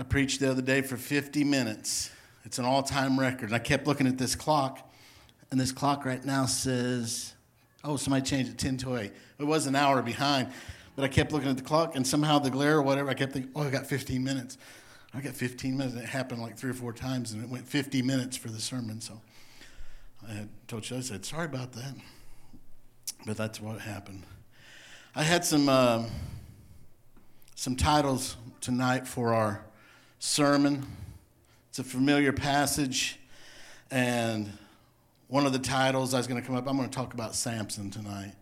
I preached the other day for 50 minutes. It's an all time record. I kept looking at this clock, and this clock right now says, oh, somebody changed it 10 to 8. It was an hour behind, but I kept looking at the clock, and somehow the glare or whatever, I kept thinking, oh, I got 15 minutes. I got 15 minutes. And It happened like three or four times, and it went 50 minutes for the sermon. So I told you, I said, sorry about that. But that's what happened. I had some, uh, some titles tonight for our sermon. It's a familiar passage, and one of the titles I was going to come up, I'm going to talk about Samson tonight.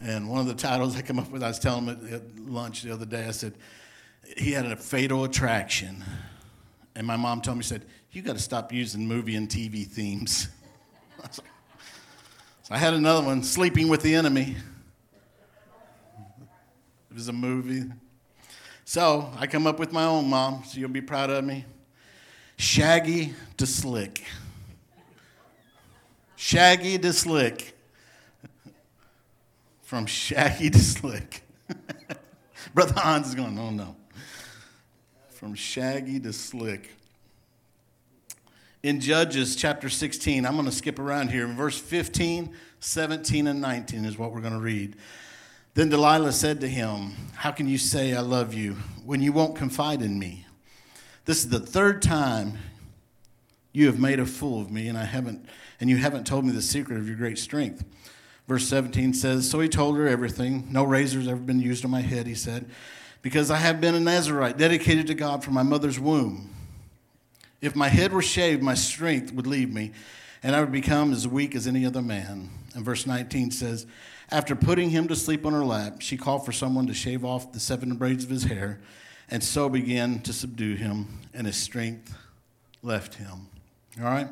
And one of the titles I come up with, I was telling him at lunch the other day, I said, he had a fatal attraction. And my mom told me, said, you got to stop using movie and TV themes. so I had another one, Sleeping with the Enemy. It was a movie. So I come up with my own mom, so you'll be proud of me. Shaggy to Slick. Shaggy to Slick. From Shaggy to Slick. Brother Hans is going, oh no. From Shaggy to Slick. In Judges chapter 16, I'm going to skip around here. In verse 15, 17, and 19 is what we're going to read. Then Delilah said to him, How can you say I love you when you won't confide in me? This is the third time you have made a fool of me, and I haven't and you haven't told me the secret of your great strength. Verse 17 says, So he told her everything. No razor's ever been used on my head, he said, because I have been a Nazarite, dedicated to God from my mother's womb. If my head were shaved, my strength would leave me, and I would become as weak as any other man. And verse 19 says, after putting him to sleep on her lap, she called for someone to shave off the seven braids of his hair, and so began to subdue him, and his strength left him. All right?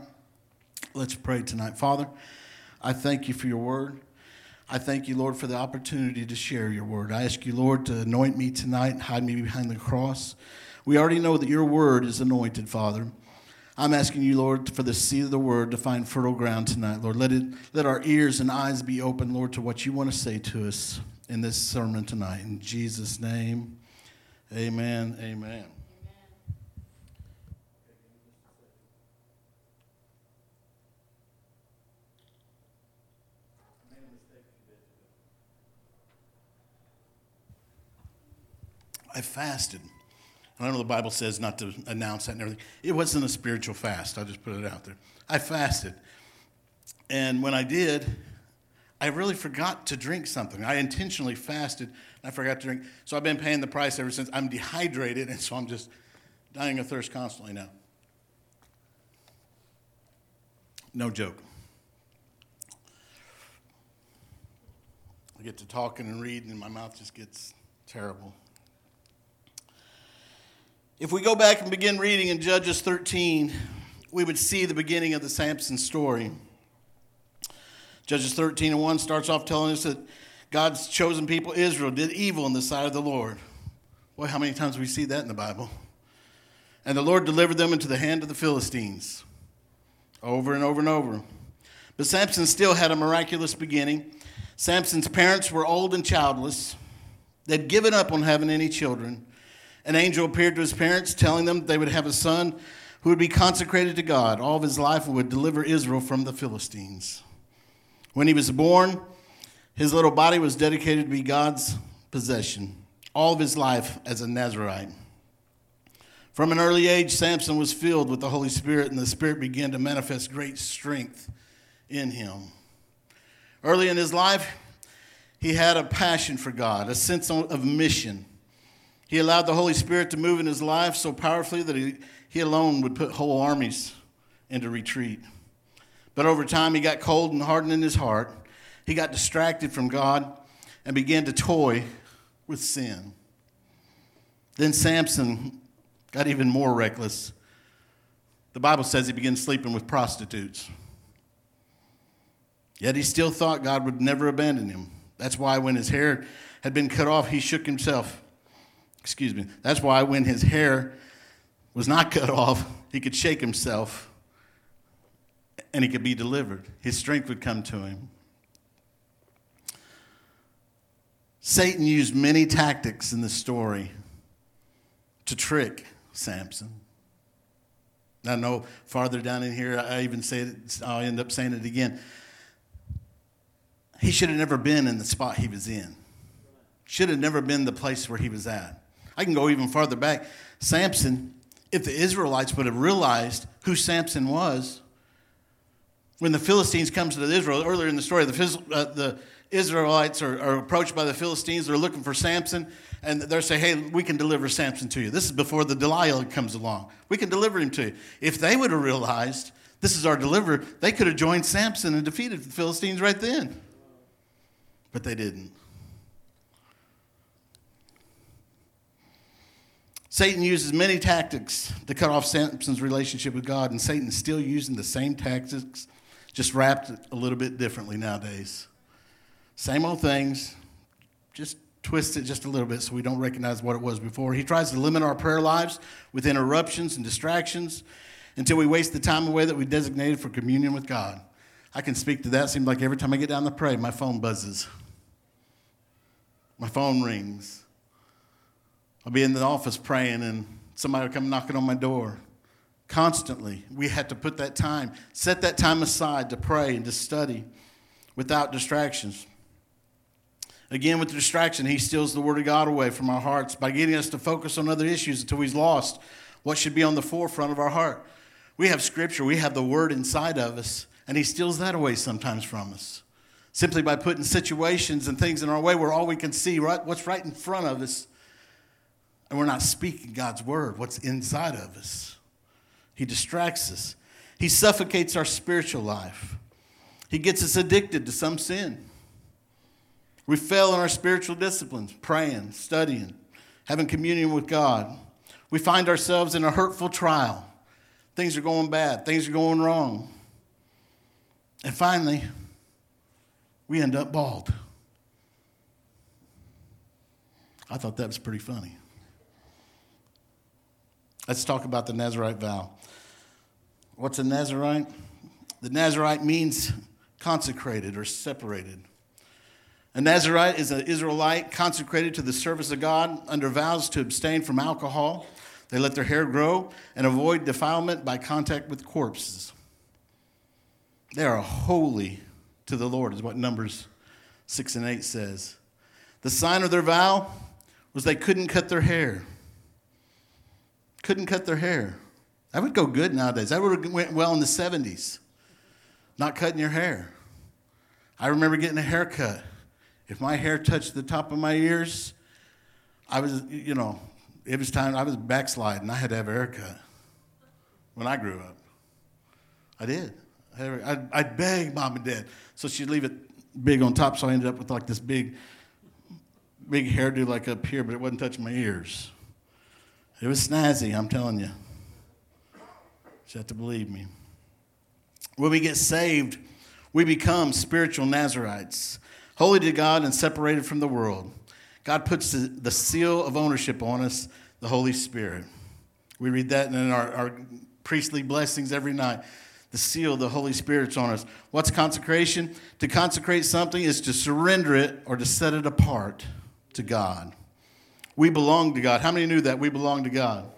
Let's pray tonight. Father, I thank you for your word. I thank you, Lord, for the opportunity to share your word. I ask you, Lord, to anoint me tonight and hide me behind the cross. We already know that your word is anointed, Father. I'm asking you, Lord, for the seed of the word to find fertile ground tonight, Lord. Let, it, let our ears and eyes be open, Lord, to what you want to say to us in this sermon tonight. In Jesus' name, amen, amen. I fasted. I don't know the Bible says not to announce that and everything. It wasn't a spiritual fast. I'll just put it out there. I fasted. And when I did, I really forgot to drink something. I intentionally fasted. I forgot to drink. So I've been paying the price ever since. I'm dehydrated, and so I'm just dying of thirst constantly now. No joke. I get to talking and reading, and my mouth just gets terrible. If we go back and begin reading in Judges 13, we would see the beginning of the Samson story. Judges 13 and 1 starts off telling us that God's chosen people, Israel, did evil in the sight of the Lord. Boy, how many times we see that in the Bible? And the Lord delivered them into the hand of the Philistines over and over and over. But Samson still had a miraculous beginning. Samson's parents were old and childless. They'd given up on having any children an angel appeared to his parents, telling them they would have a son who would be consecrated to God all of his life and would deliver Israel from the Philistines. When he was born, his little body was dedicated to be God's possession, all of his life as a Nazarite. From an early age, Samson was filled with the Holy Spirit, and the Spirit began to manifest great strength in him. Early in his life, he had a passion for God, a sense of mission. He allowed the Holy Spirit to move in his life so powerfully that he, he alone would put whole armies into retreat. But over time, he got cold and hardened in his heart. He got distracted from God and began to toy with sin. Then Samson got even more reckless. The Bible says he began sleeping with prostitutes. Yet he still thought God would never abandon him. That's why when his hair had been cut off, he shook himself excuse me. That's why when his hair was not cut off, he could shake himself and he could be delivered. His strength would come to him. Satan used many tactics in the story to trick Samson. I know farther down in here, I even say it, I'll end up saying it again. He should have never been in the spot he was in. Should have never been the place where he was at. I can go even farther back. Samson, if the Israelites would have realized who Samson was, when the Philistines come to Israel, earlier in the story, the, uh, the Israelites are, are, approached by the Philistines. They're looking for Samson, and they're saying, Hey, we can deliver Samson to you. This is before the Delilah comes along. We can deliver him to you. If they would have realized this is our deliverer, they could have joined Samson and defeated the Philistines right then. But they didn't. Satan uses many tactics to cut off Samson's relationship with God, and Satan's still using the same tactics, just wrapped a little bit differently nowadays. Same old things, just twist it just a little bit so we don't recognize what it was before. He tries to limit our prayer lives with interruptions and distractions until we waste the time away that we designated for communion with God. I can speak to that. Seems like every time I get down to pray, my phone buzzes. My phone rings. I'll be in the office praying and somebody will come knocking on my door. Constantly, we had to put that time, set that time aside to pray and to study without distractions. Again, with the distraction, he steals the word of God away from our hearts by getting us to focus on other issues until he's lost what should be on the forefront of our heart. We have scripture, we have the word inside of us, and he steals that away sometimes from us. Simply by putting situations and things in our way where all we can see right what's right in front of us, and we're not speaking God's word, what's inside of us. He distracts us. He suffocates our spiritual life. He gets us addicted to some sin. We fail in our spiritual disciplines, praying, studying, having communion with God. We find ourselves in a hurtful trial. Things are going bad, things are going wrong. And finally, we end up bald. I thought that was pretty funny. Let's talk about the Nazarite vow. What's a Nazarite? The Nazarite means consecrated or separated. A Nazarite is an Israelite consecrated to the service of God under vows to abstain from alcohol. They let their hair grow and avoid defilement by contact with corpses. They are holy to the Lord, is what Numbers 6 and 8 says. The sign of their vow was they couldn't cut their hair. Couldn't cut their hair. That would go good nowadays. That would have went well in the 70s. Not cutting your hair. I remember getting a haircut if my hair touched the top of my ears, I was, you know, it was time, I was backsliding. I had to have a haircut when I grew up. I did. I'd, I'd beg mom and dad. So she'd leave it big on top, so I ended up with like this big, big hairdo like up here, but it wasn't touching my ears. It was snazzy, I'm telling you. You have to believe me. When we get saved, we become spiritual Nazarites holy to God and separated from the world. God puts the, seal of ownership on us, the Holy Spirit. We read that in our, our priestly blessings every night. The seal of the Holy Spirit's on us. What's consecration? To consecrate something is to surrender it or to set it apart to God. We belong to God. How many knew that? We belong to God.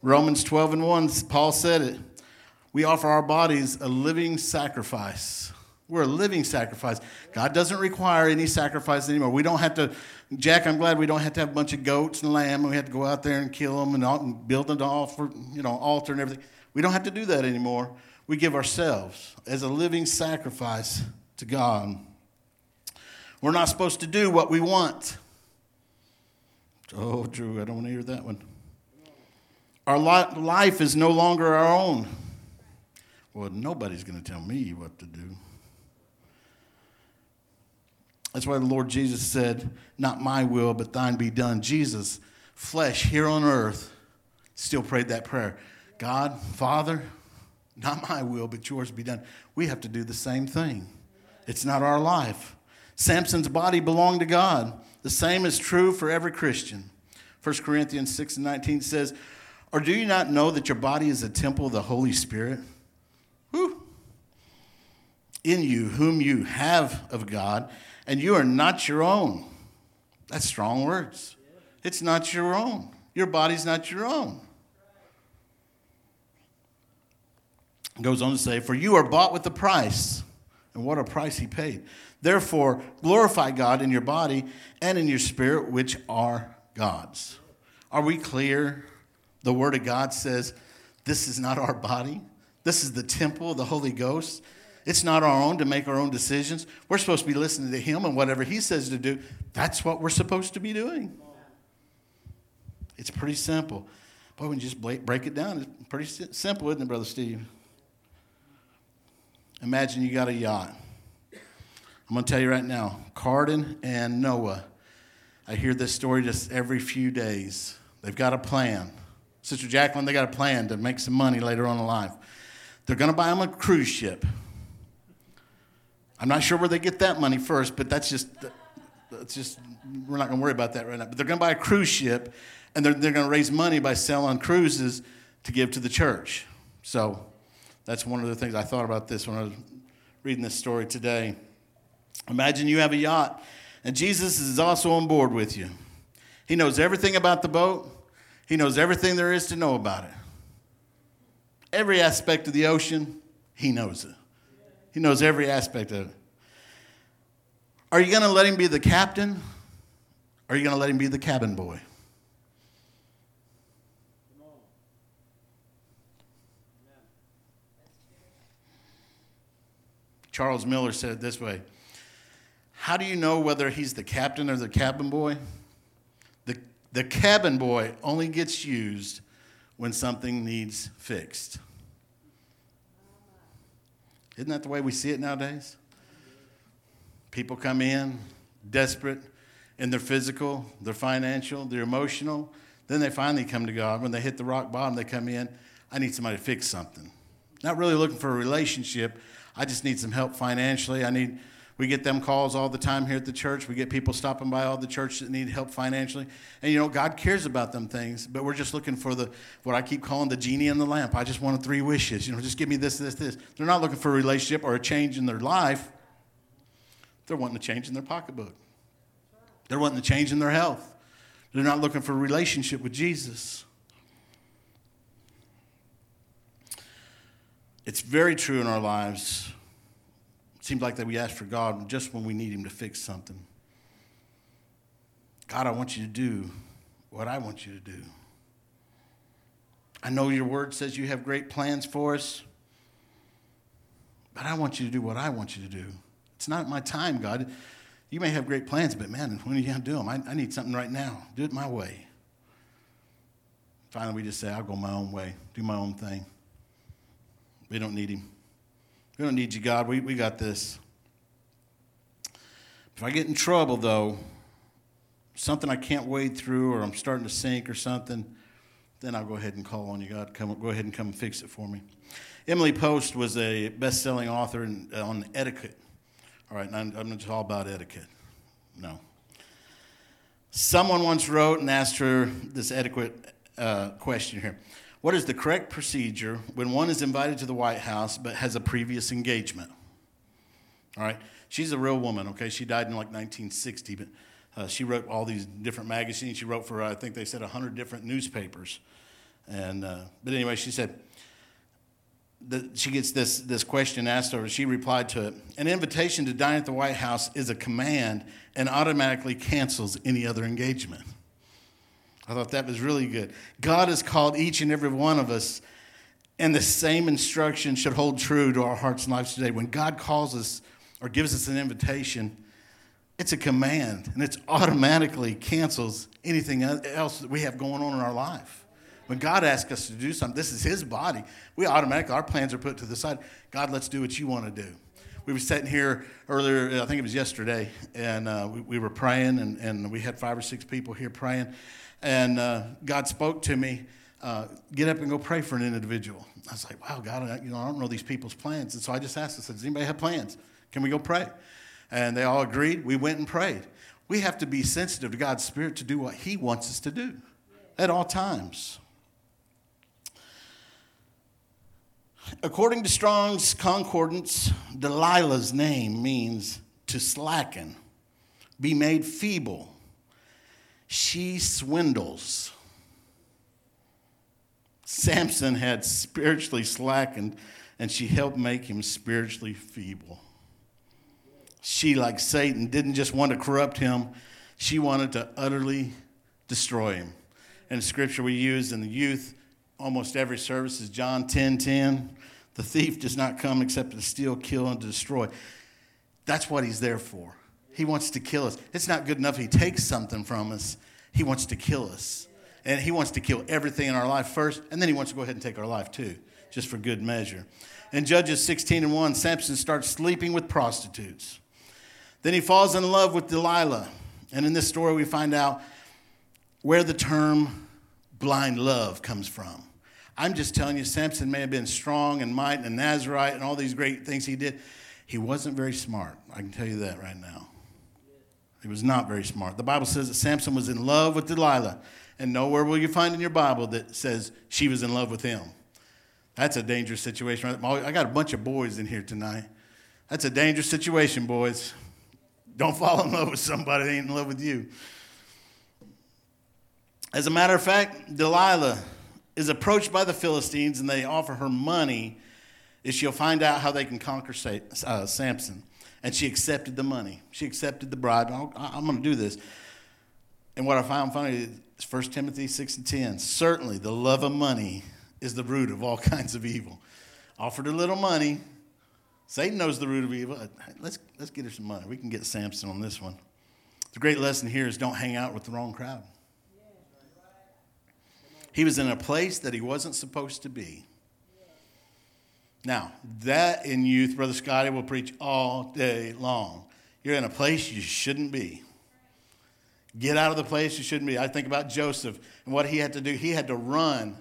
Romans 12 and 1, Paul said it. We offer our bodies a living sacrifice we're a living sacrifice. God doesn't require any sacrifice anymore. We don't have to, Jack, I'm glad we don't have to have a bunch of goats and lamb and we have to go out there and kill them and, build an altar, you know, altar and everything. We don't have to do that anymore. We give ourselves as a living sacrifice to God. We're not supposed to do what we want. Oh, Drew, I don't want to hear that one. Our life is no longer our own. Well, nobody's going to tell me what to do. That's why the Lord Jesus said, Not my will, but thine be done. Jesus, flesh here on earth, still prayed that prayer God, Father, not my will, but yours be done. We have to do the same thing. It's not our life. Samson's body belonged to God. The same is true for every Christian. 1 Corinthians 6 and 19 says, Or do you not know that your body is a temple of the Holy Spirit? Whew. In you, whom you have of God, and you are not your own. That's strong words. It's not your own. Your body's not your own. Goes on to say, For you are bought with a price. And what a price he paid. Therefore, glorify God in your body and in your spirit, which are God's. Are we clear? The Word of God says, This is not our body. This is the temple of the Holy Ghost. It's not our own to make our own decisions. We're supposed to be listening to Him, and whatever He says to do, that's what we're supposed to be doing. It's pretty simple. Boy, when you just break it down, it's pretty simple, isn't it, Brother Steve? Imagine you got a yacht. I'm going to tell you right now, Carden and Noah, I hear this story just every few days. They've got a plan. Sister Jacqueline, they got a plan to make some money later on in life. They're going to buy them a cruise ship. I'm not sure where they get that money first, but that's just, that's just we're not going to worry about that right now. But they're going to buy a cruise ship, and they're, they're going to raise money by selling cruises to give to the church. So that's one of the things I thought about this when I was reading this story today. Imagine you have a yacht, and Jesus is also on board with you. He knows everything about the boat, He knows everything there is to know about it. Every aspect of the ocean, He knows it. He knows every aspect of it. Are you going to let Him be the captain? Or are you going to let Him be the cabin boy? Charles Miller said it this way How do you know whether he's the captain or the cabin boy? The, the cabin boy only gets used when something needs fixed. Isn't that the way we see it nowadays? People come in desperate in their physical, their financial, their emotional. Then they finally come to God. When they hit the rock bottom, they come in. I need somebody to fix something. Not really looking for a relationship. I just need some help financially. I need, we get them calls all the time here at the church. We get people stopping by all the church that need help financially. And you know, God cares about them things, but we're just looking for the, what I keep calling the genie in the lamp. I just wanted three wishes. You know, just give me this, this, this. They're not looking for a relationship or a change in their life. They're wanting a change in their pocketbook. They're wanting a change in their health. They're not looking for a relationship with Jesus. It's very true in our lives. Seems like that we ask for God just when we need Him to fix something. God, I want you to do what I want you to do. I know your word says you have great plans for us, but I want you to do what I want you to do. It's not my time, God. You may have great plans, but man, when are you going to do them? I, I need something right now. Do it my way. Finally, we just say, I'll go my own way, do my own thing. We don't need him. We don't need you, God. We, we got this. If I get in trouble, though, something I can't wade through or I'm starting to sink or something, then I'll go ahead and call on you, God. Come, go ahead and come and fix it for me. Emily Post was a best selling author in, uh, on etiquette. All right, I'm, I'm just all about etiquette. No. Someone once wrote and asked her this etiquette uh, question here what is the correct procedure when one is invited to the White House but has a previous engagement? All right. She's a real woman, okay? She died in like 1960, but uh, she wrote all these different magazines. She wrote for, I think they said, 100 different newspapers. And, uh, but anyway, she said, that she gets this, this question asked her. She replied to it An invitation to dine at the White House is a command and automatically cancels any other engagement. I thought that was really good. God has called each and every one of us, and the same instruction should hold true to our hearts and lives today. When God calls us or gives us an invitation, it's a command, and it automatically cancels anything else that we have going on in our life. When God asks us to do something, this is His body. We automatically, our plans are put to the side. God, let's do what you want to do. We were sitting here earlier, I think it was yesterday, and uh, we, we, were praying, and, and we had five or six people here praying and uh, God spoke to me, uh, get up and go pray for an individual. I was like, wow, God, I, you know, I don't know these people's plans. And so I just asked, I said, does anybody have plans? Can we go pray? And they all agreed. We went and prayed. We have to be sensitive to God's Spirit to do what He wants us to do at all times. According to Strong's Concordance, Delilah's name means to slacken, be made feeble she swindles. Samson had spiritually slackened and she helped make him spiritually feeble. She, like Satan, didn't just want to corrupt him, she wanted to utterly destroy him. And scripture we use in the youth almost every service is John 10 10. The thief does not come except to steal, kill, and destroy. That's what he's there for. He wants to kill us. It's not good enough he takes something from us, he wants to kill us. And he wants to kill everything in our life first, and then he wants to go ahead and take our life too, just for good measure. In Judges 16 and 1, Samson starts sleeping with prostitutes. Then he falls in love with Delilah. And in this story, we find out where the term blind love comes from. I'm just telling you, Samson may have been strong and might and a Nazarite and all these great things he did. He wasn't very smart. I can tell you that right now. He was not very smart. The Bible says that Samson was in love with Delilah. And nowhere will you find in your Bible that says she was in love with him. That's a dangerous situation. I got a bunch of boys in here tonight. That's a dangerous situation, boys. Don't fall in love with somebody that ain't in love with you. As a matter of fact, Delilah is approached by the Philistines and they offer her money if she'll find out how they can conquer uh, Samson. And she accepted the money. She accepted the bribe. I'm going to do this. And what I found funny is 1 Timothy 6 and 10. Certainly, the love of money is the root of all kinds of evil. Offered a little money. Satan knows the root of evil. Let's, let's get her some money. We can get Samson on this one. The great lesson here is don't hang out with the wrong crowd. He was in a place that he wasn't supposed to be. Now, that in youth, Brother Scotty will preach all day long. You're in a place you shouldn't be. Get out of the place you shouldn't be. I think about Joseph and what he had to do. He had to run.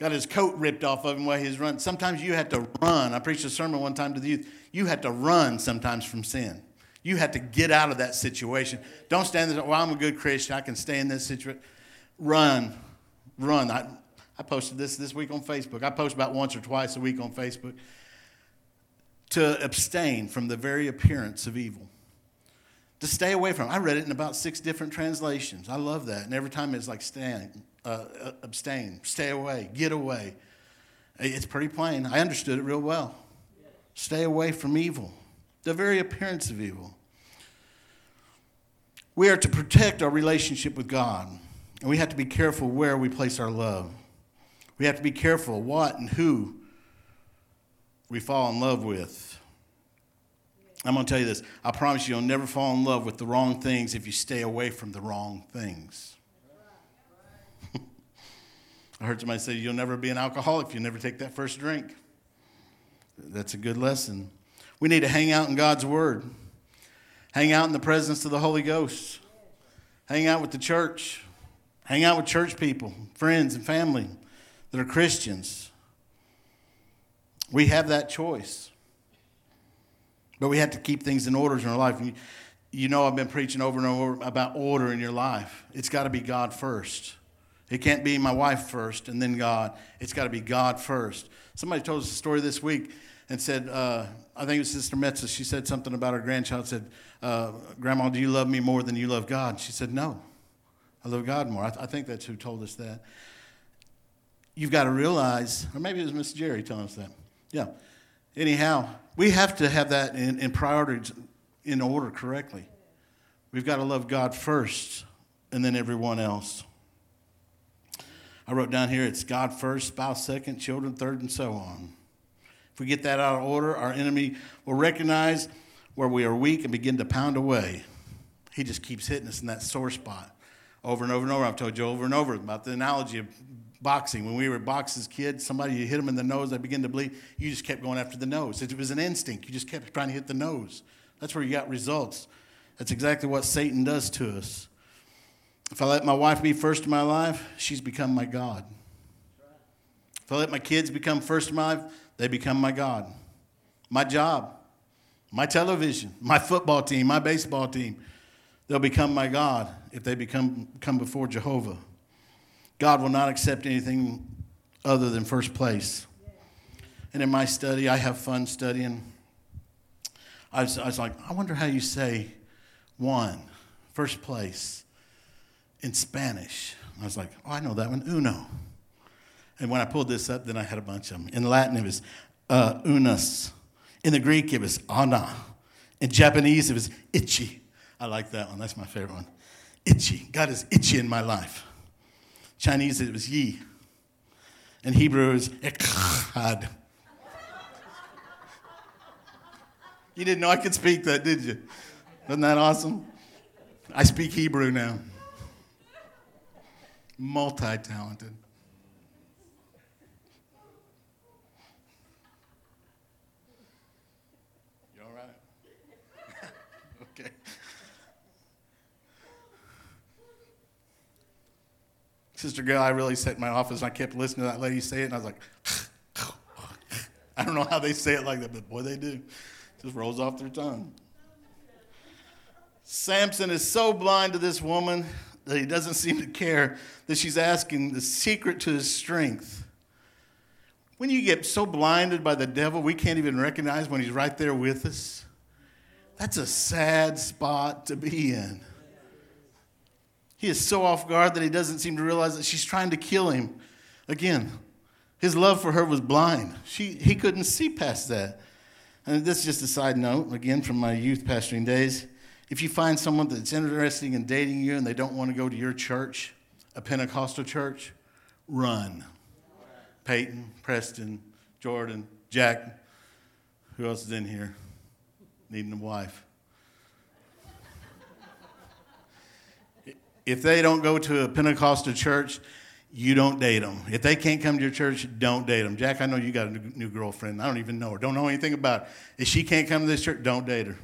Got his coat ripped off of him while he was running. Sometimes you had to run. I preached a sermon one time to the youth. You had to run sometimes from sin. You had to get out of that situation. Don't stand there, well, I'm a good Christian. I can stay in this situation. Run run. I, I posted this this week on Facebook. I post about once or twice a week on Facebook to abstain from the very appearance of evil. To stay away from. I read it in about six different translations. I love that. And every time it's like stand, uh, uh abstain, stay away, get away. It's pretty plain. I understood it real well. Stay away from evil, the very appearance of evil. We are to protect our relationship with God. And we have to be careful where we place our love. We have to be careful what and who we fall in love with. I'm going to tell you this. I promise you, you'll never fall in love with the wrong things if you stay away from the wrong things. I heard somebody say, You'll never be an alcoholic if you never take that first drink. That's a good lesson. We need to hang out in God's Word, hang out in the presence of the Holy Ghost, hang out with the church, Hang out with church people, friends, and family that are Christians. We have that choice. But we have to keep things in order in our life. You know, I've been preaching over and over about order in your life. It's got to be God first. It can't be my wife first and then God. It's got to be God first. Somebody told us a story this week and said, uh, I think it was Sister Metza. She said something about her grandchild. Said, uh, "Grandma, do you love me more than you love God?" She said, "No." I love God more. I, th- I think that's who told us that. You've got to realize, or maybe it was Miss Jerry telling us that. Yeah. Anyhow, we have to have that in, in priorities in order correctly. We've got to love God first and then everyone else. I wrote down here it's God first, spouse second, children third, and so on. If we get that out of order, our enemy will recognize where we are weak and begin to pound away. He just keeps hitting us in that sore spot over and over and over. I've told you over and over about the analogy of boxing. When we were boxing as kids, somebody hit them in the nose, they begin to bleed. You just kept going after the nose. It was an instinct. You just kept trying to hit the nose. That's where you got results. That's exactly what Satan does to us. If I let my wife be first in my life, she's become my God. If I let my kids become first in my life, they become my God. My job, my television, my football team, my baseball team, they'll become my God if they become come before Jehovah. God will not accept anything other than first place. And in my study, I have fun studying. I was, I was like, I wonder how you say one, first place, in Spanish. I was like, oh, I know that one, uno. And when I pulled this up, then I had a bunch of them. In Latin, it was uh, unas. In the Greek, it was ana. In Japanese, it was ichi. I like that one. That's my favorite one. Itchy. God is itchy in my life. Chinese, it was yi. In Hebrew, it was echad. You didn't know I could speak that, did you? Isn't that awesome? I speak Hebrew now. Multi talented. Sister Gail, I really sat in my office and I kept listening to that lady say it, and I was like, I don't know how they say it like that, but boy, they do. It just rolls off their tongue. Samson is so blind to this woman that he doesn't seem to care that she's asking the secret to his strength. When you get so blinded by the devil, we can't even recognize when he's right there with us. That's a sad spot to be in. He is so off guard that he doesn't seem to realize that she's trying to kill him. Again, his love for her was blind. She, he couldn't see past that. And this is just a side note, again, from my youth pastoring days. If you find someone that's interested in dating you and they don't want to go to your church, a Pentecostal church, run. Peyton, Preston, Jordan, Jack, who else is in here needing a wife? If they don't go to a Pentecostal church, you don't date them. If they can't come to your church, don't date them. Jack, I know you got a new girlfriend. I don't even know her. Don't know anything about her. If she can't come to this church, don't date her.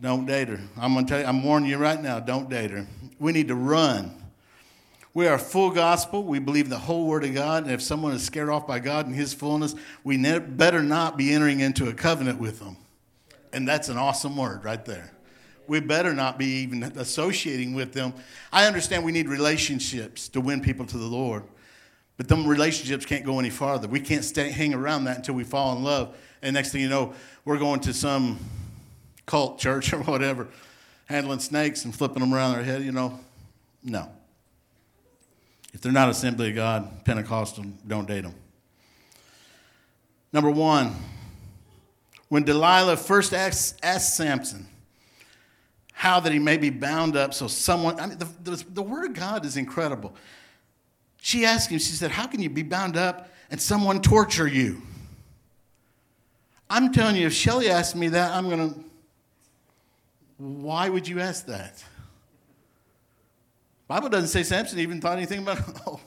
Don't date her. I'm to tell you, I'm warning you right now, don't date her. We need to run. We are full gospel. We believe the whole word of God. And if someone is scared off by God and his fullness, we better not be entering into a covenant with them. And that's an awesome word right there we better not be even associating with them. I understand we need relationships to win people to the Lord, but them relationships can't go any farther. We can't stay, hang around that until we fall in love. And next thing you know, we're going to some cult church or whatever, handling snakes and flipping them around their head, you know. No. If they're not Assembly of God, Pentecostal, don't date them. Number one, when Delilah first asked, asked Samson, how that he may be bound up so someone, I mean, the, the, the word of God is incredible. She asked him, she said, How can you be bound up and someone torture you? I'm telling you, if Shelly asked me that, I'm going to, why would you ask that? Bible doesn't say Samson even thought anything about, oh,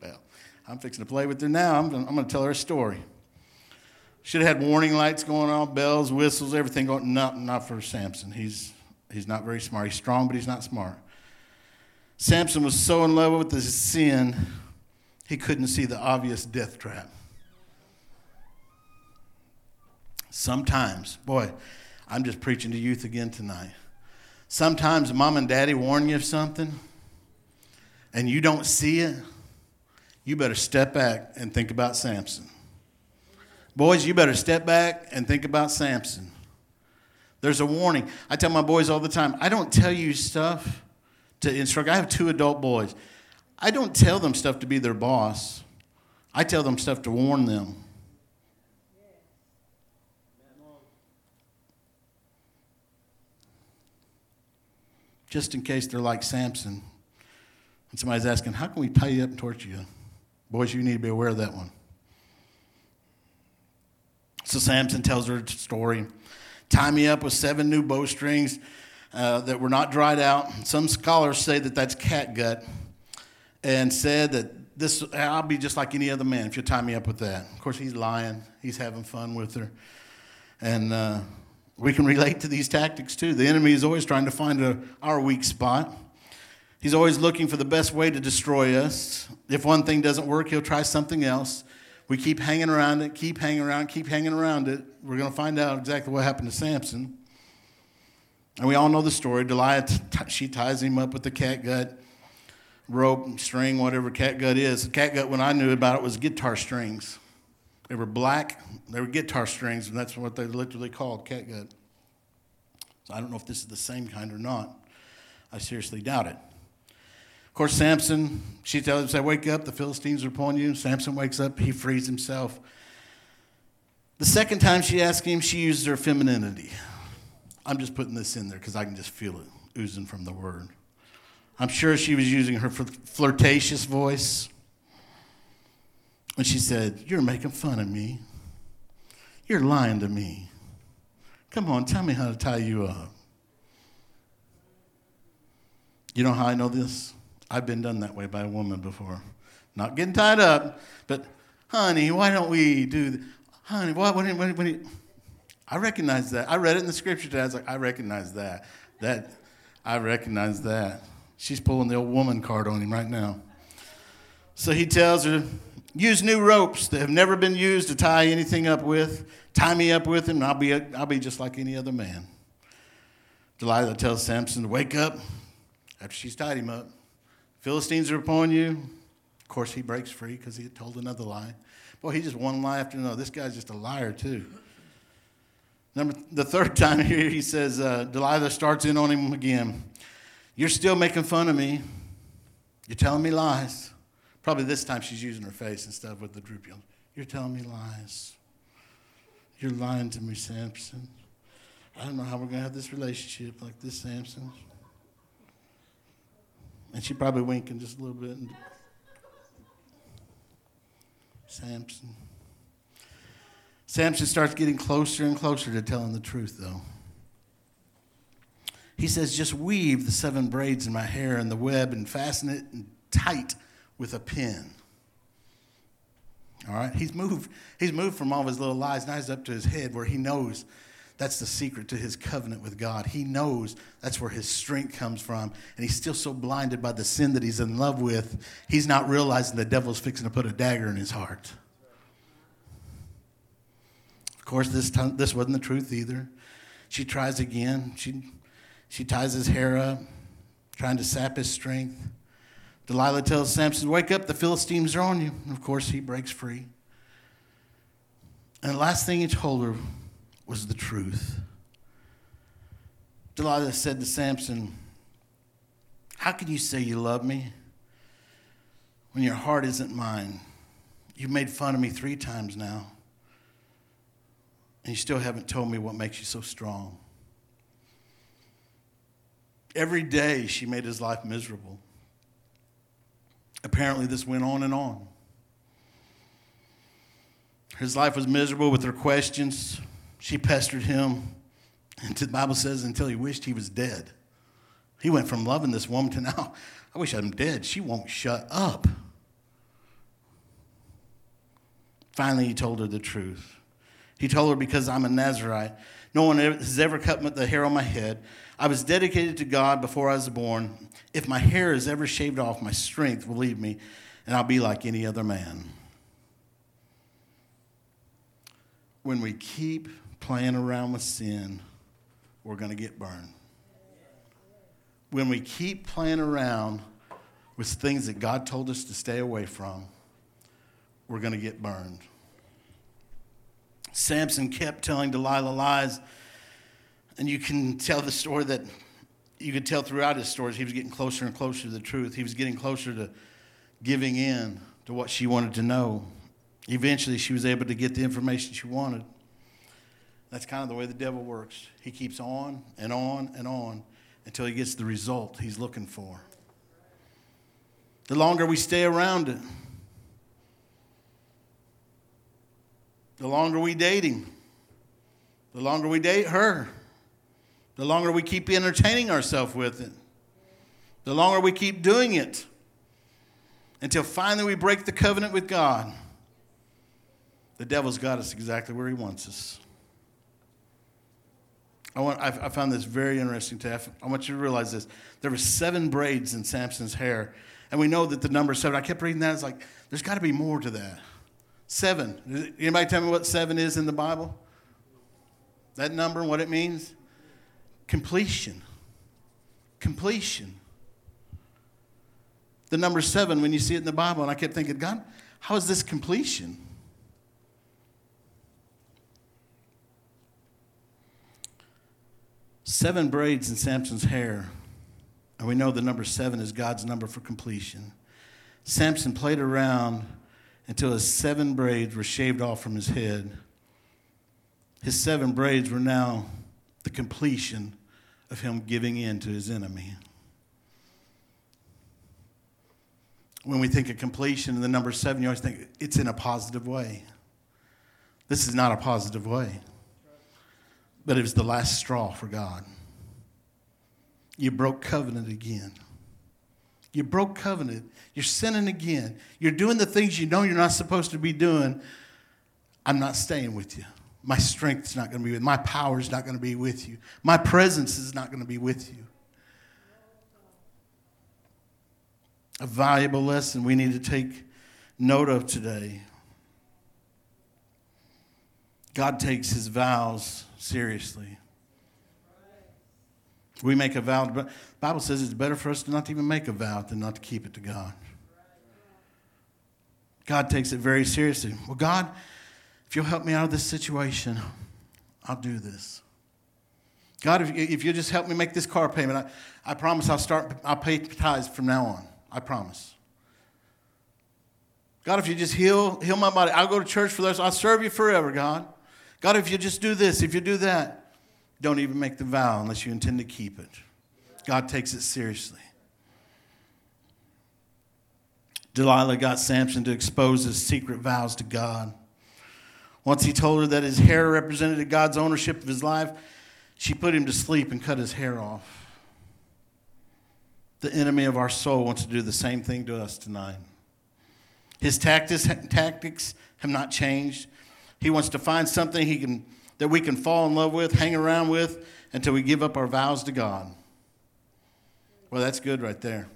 well, I'm fixing to play with her now. I'm going, to tell her a story. Should have had warning lights going on, bells, whistles, everything going. No, not for Samson. He's He's not very smart. He's strong, but he's not smart. Samson was so in love with his sin, he couldn't see the obvious death trap. Sometimes, boy, I'm just preaching to youth again tonight. Sometimes mom and daddy warn you of something and you don't see it, you better step back and think about Samson. Boys, you better step back and think about Samson. There's a warning. I tell my boys all the time I don't tell you stuff to instruct. I have two adult boys. I don't tell them stuff to be their boss, I tell them stuff to warn them. Just in case they're like Samson. And somebody's asking, How can we tie you up and torture you? Boys, you need to be aware of that one. So Samson tells her story tie me up with seven new bowstrings uh, that were not dried out. Some scholars say that that's cat gut and said that this, I'll be just like any other man if you tie me up with that. Of course, he's lying, he's having fun with her. And uh, we can relate to these tactics too. The enemy is always trying to find a, our weak spot. He's always looking for the best way to destroy us. If one thing doesn't work, he'll try something else. We keep hanging around it, keep hanging around, keep hanging around it. We're going to find out exactly what happened to Samson. And we all know the story. Delilah, she ties him up with the catgut rope, string, whatever catgut is. The catgut, when I knew about it, was guitar strings. They were black, they were guitar strings, and that's what they literally called catgut. So I don't know if this is the same kind or not. I seriously doubt it. Of course, Samson, she tells him, say, wake up, the Philistines are upon you. Samson wakes up, he frees himself. The second time she asked him, she used her femininity. I'm just putting this in there because I can just feel it oozing from the word. I'm sure she was using her flirtatious voice when she said, You're making fun of me. You're lying to me. Come on, tell me how to tie you up. You know how I know this? I've been done that way by a woman before. Not getting tied up, but honey, why don't we do, th- honey, what, what, what, what, I recognize that. I read it in the scripture today. I was like, I recognize that. That, I recognize that. She's pulling the old woman card on him right now. So he tells her, use new ropes that have never been used to tie anything up with. Tie me up with them, and I'll be, a, I'll be just like any other man. Delilah tells Samson to wake up after she's tied him up. Philistines are upon you. Of course, he breaks free because he had told another lie. Boy, he just one lie after another. This guy's just a liar, too. Number, the third time here, he says, uh, Delilah starts in on him again. You're still making fun of me. You're telling me lies. Probably this time she's using her face and stuff with the droopy. You're telling me lies. You're lying to me, Samson. I don't know how we're going to have this relationship like this, Samson. And she probably winking just a little bit. Samson. Samson starts getting closer and closer to telling the truth, though. He says, Just weave the seven braids in my hair and the web and fasten it tight with a pin. All right? He's moved, he's moved from all of his little lies. Now he's up to his head where he knows that's the secret to his covenant with God. He knows that's where his strength comes from. And he's still so blinded by the sin that he's in love with, he's not realizing the devil's fixing to put a dagger in his heart. Of course, this, this wasn't the truth either. She tries again. She, she ties his hair up, trying to sap his strength. Delilah tells Samson, Wake up, the Philistines are on you. Of course, he breaks free. And the last thing he told her was the truth. Delilah said to Samson, How can you say you love me when your heart isn't mine? You've made fun of me three times now, and you still haven't told me what makes you so strong. Every day she made his life miserable. Apparently, this went on and on. His life was miserable with her questions, she pestered him. And the Bible says until he wished he was dead. He went from loving this woman to now, I wish I'm dead. She won't shut up. Finally, he told her the truth. He told her, Because I'm a Nazarite, no one has ever cut the hair on my head. I was dedicated to God before I was born. If my hair is ever shaved off, my strength will leave me, and I'll be like any other man. When we keep playing around with sin, we're going to get burned. When we keep playing around with things that God told us to stay away from, we're going to get burned. Samson kept telling Delilah lies, and you can tell the story that you could tell throughout his stories he was getting closer and closer to the truth. He was getting closer to giving in to what she wanted to know. Eventually, she was able to get the information she wanted. That's kind of the way the devil works. He keeps on and on and on until he gets the result he's looking for. The longer we stay around it, the longer we date him, the longer we date her, the longer we keep entertaining ourselves with it, the longer we keep doing it until finally we break the covenant with God. The devil's got us exactly where he wants us. I, want, I, found this very interesting. To have, I want you to realize this. There were seven braids in Samson's hair, and we know that the number seven. I kept reading that. It's like there's got to be more to that. Seven. Anybody tell me what seven is in the Bible? That number and what it means? Completion. Completion. The number seven, when you see it in the Bible, and I kept thinking, God, how is this completion? Seven braids in Samson's hair. And we know the number seven is God's number for completion. Samson played around until his seven braids were shaved off from his head. his seven braids were now the completion of him giving in to his enemy. When we think of completion and the number seven, you always think it's in a positive way. This is not a positive way, but it was the last straw for God. You broke covenant again. You broke covenant. You're sinning again. You're doing the things you know you're not supposed to be doing. I'm not staying with you. My strength is not going to be with you. My power is not going to be with you. My presence is not going to be with you. A valuable lesson we need to take note of today. God takes his vows seriously. We make a vow. The Bible says it's better for us to not even make a vow than not to keep it to God. God takes it very seriously. Well, God, if you'll help me out of this situation, I'll do this. God, if, you'll just help me make this car payment, I, I promise I'll start, I'll pay tithes from now on. I promise. God, if you just heal, heal my body, I'll go to church for this. I'll serve you forever, God. God, if you just do this, if you do that, don't even make the vow unless you intend to keep it. God takes it seriously. Delilah got Samson to expose his secret vows to God. Once he told her that his hair represented God's ownership of his life, she put him to sleep and cut his hair off. The enemy of our soul wants to do the same thing to us tonight. His tactics, tactics have not changed. He wants to find something he can, that we can fall in love with, hang around with, until we give up our vows to God. Well, that's good right there.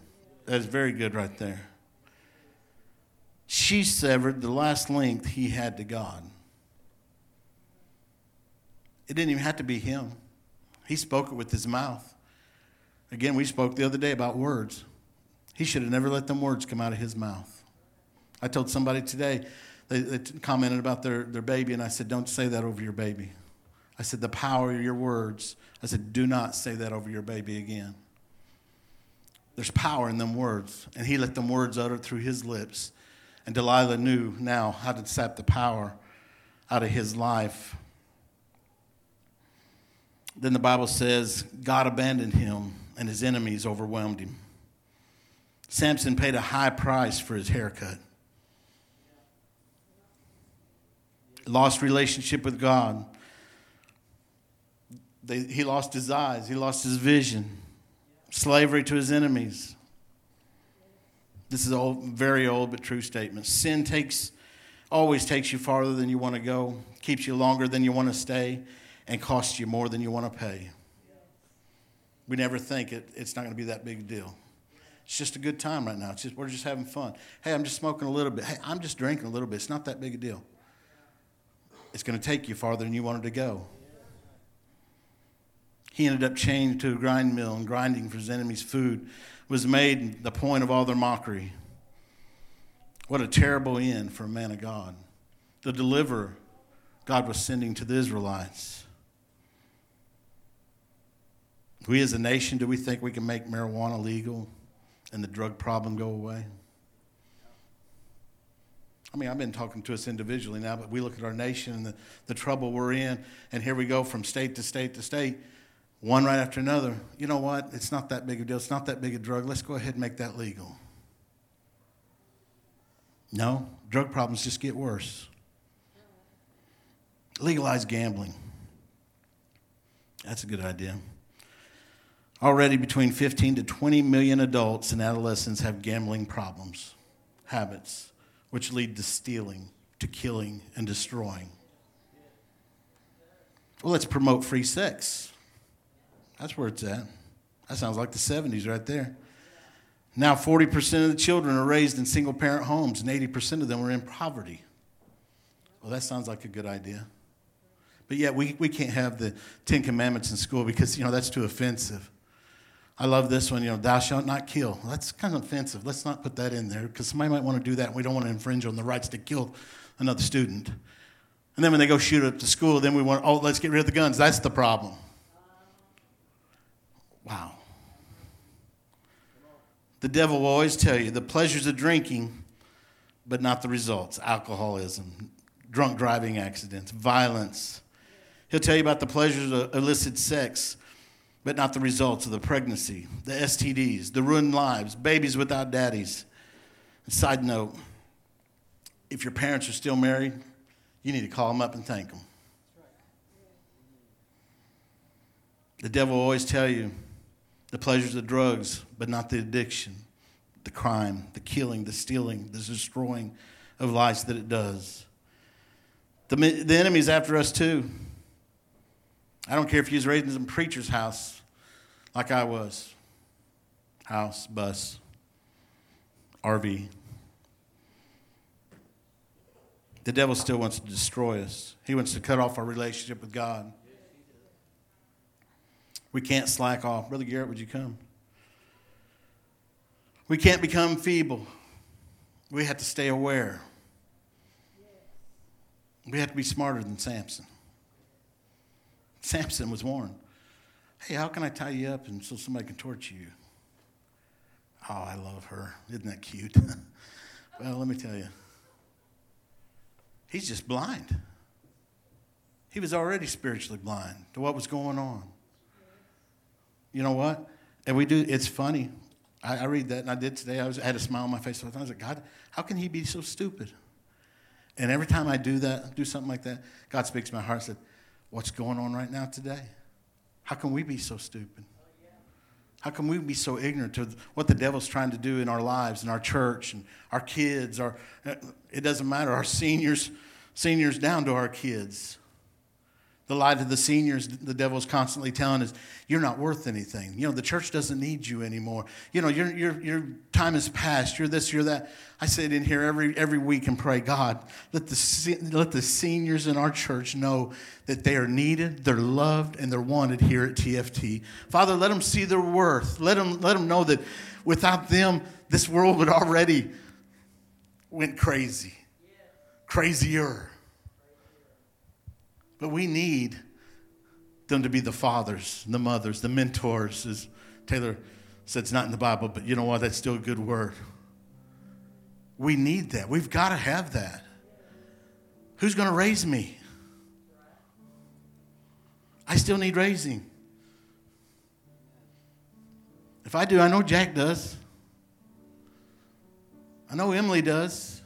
That is very good right there. She severed the last link he had to God. It didn't even have to be him. He spoke it with his mouth. Again, we spoke the other day about words. He should have never let them words come out of his mouth. I told somebody today, they, they commented about their, their baby, and I said, Don't say that over your baby. I said, The power of your words. I said, Do not say that over your baby again. There's power in them words. And he let them words uttered through his lips. And Delilah knew now how to sap the power out of his life. Then the Bible says God abandoned him and his enemies overwhelmed him. Samson paid a high price for his haircut. Lost relationship with God. They, he lost his eyes, he lost his vision. Slavery to his enemies. This is a very old but true statement. Sin takes always takes you farther than you want to go, keeps you longer than you want to stay, and costs you more than you want to pay. We never think it, it's not going to be that big a deal. It's just a good time right now. It's just, we're just having fun. Hey, I'm just smoking a little bit. Hey, I'm just drinking a little bit. It's not that big a deal. It's going to take you farther than you wanted to go. He ended up chained to a grind mill and grinding for his enemy's food was made the point of all their mockery. What a terrible end for a man of God. The deliverer God was sending to the Israelites. We as a nation, do we think we can make marijuana legal and the drug problem go away? I mean, I've been talking to us individually now, but we look at our nation and the, the trouble we're in, and here we go from state to state to state, one right after another. You know what? It's not that big a deal. It's not that big a drug. Let's go ahead and make that legal. No, drug problems just get worse. Legalize gambling. That's a good idea. Already between 15 to 20 million adults and adolescents have gambling problems, habits, which lead to stealing, to killing, and destroying. Well, let's promote free sex. That's where it's at. That sounds like the 70s right there. Now, 40% of the children are raised in single parent homes, and 80% of them are in poverty. Well, that sounds like a good idea. But yet, we, we can't have the Ten Commandments in school because, you know, that's too offensive. I love this one, you know, thou shalt not kill. That's kind of offensive. Let's not put that in there because somebody might want to do that and we don't want to infringe on the rights to kill another student. And then when they go shoot up the school, then we want, oh, let's get rid of the guns. That's the problem. Wow. The devil will always tell you the pleasures of drinking, but not the results alcoholism, drunk driving accidents, violence, He'll tell you about the pleasures of illicit sex, but not the results of the pregnancy, the STDs, the ruined lives, babies without daddies. Side note if your parents are still married, you need to call them up and thank them. The devil will always tell you the pleasures of drugs, but not the addiction, the crime, the killing, the stealing, the destroying of lives that it does. The, the enemy's after us too. I don't care if you was raised in some preacher's house like I was. House, bus, RV. The devil still wants to destroy us. He wants to cut off our relationship with God. We can't slack off. Brother Garrett, would you come? We can't become feeble. We have to stay aware. We have to be smarter than Samson. Samson was warned hey, how can I tie you up and so somebody can torture you? Oh, I love her. Isn't that cute? well, let me tell you. He's just blind. He was already spiritually blind to what was going on. You know what? And we do, it's funny. I, I read that and I did today. I, was, I had a smile on my face. The time. I was like, God, how can he be so stupid? And every time I do that, do something like that, God speaks to my heart and said, What's going on right now today? How can we be so stupid? How can we be so ignorant to what the devil's trying to do in our lives, in our church, and our kids? Our, it doesn't matter. Our seniors, seniors down to our kids. The lie to the seniors, the devil's constantly telling us, you're not worth anything. You know, the church doesn't need you anymore. You know, your, your, your time is past. You're this, you're that. I sit in here every, every week and pray, God, let the, let the seniors in our church know that they are needed, they're loved, and they're wanted here at TFT. Father, let them see their worth. Let them, let them know that without them, this world would already went crazy, crazier. But we need them to be the fathers, the mothers, the mentors, as Taylor said, it's not in the Bible, but you know what? That's still a good word. We need that. We've got to have that. Who's going to raise me? I still need raising. If I do, I know Jack does. I know Emily does.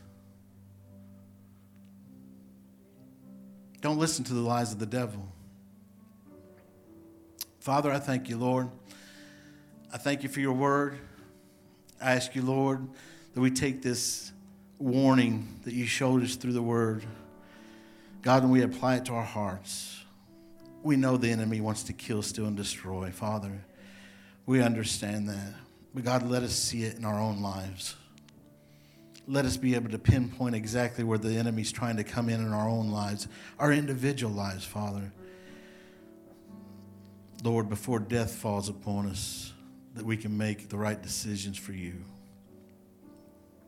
Don't listen to the lies of the devil. Father, I thank you, Lord. I thank you for your word. I ask you, Lord, that we take this warning that you showed us through the word, God, and we apply it to our hearts. We know the enemy wants to kill, steal, and destroy. Father, we understand that. But God, let us see it in our own lives let us be able to pinpoint exactly where the enemy's trying to come in in our own lives, our individual lives, Father. Lord, before death falls upon us, that we can make the right decisions for you.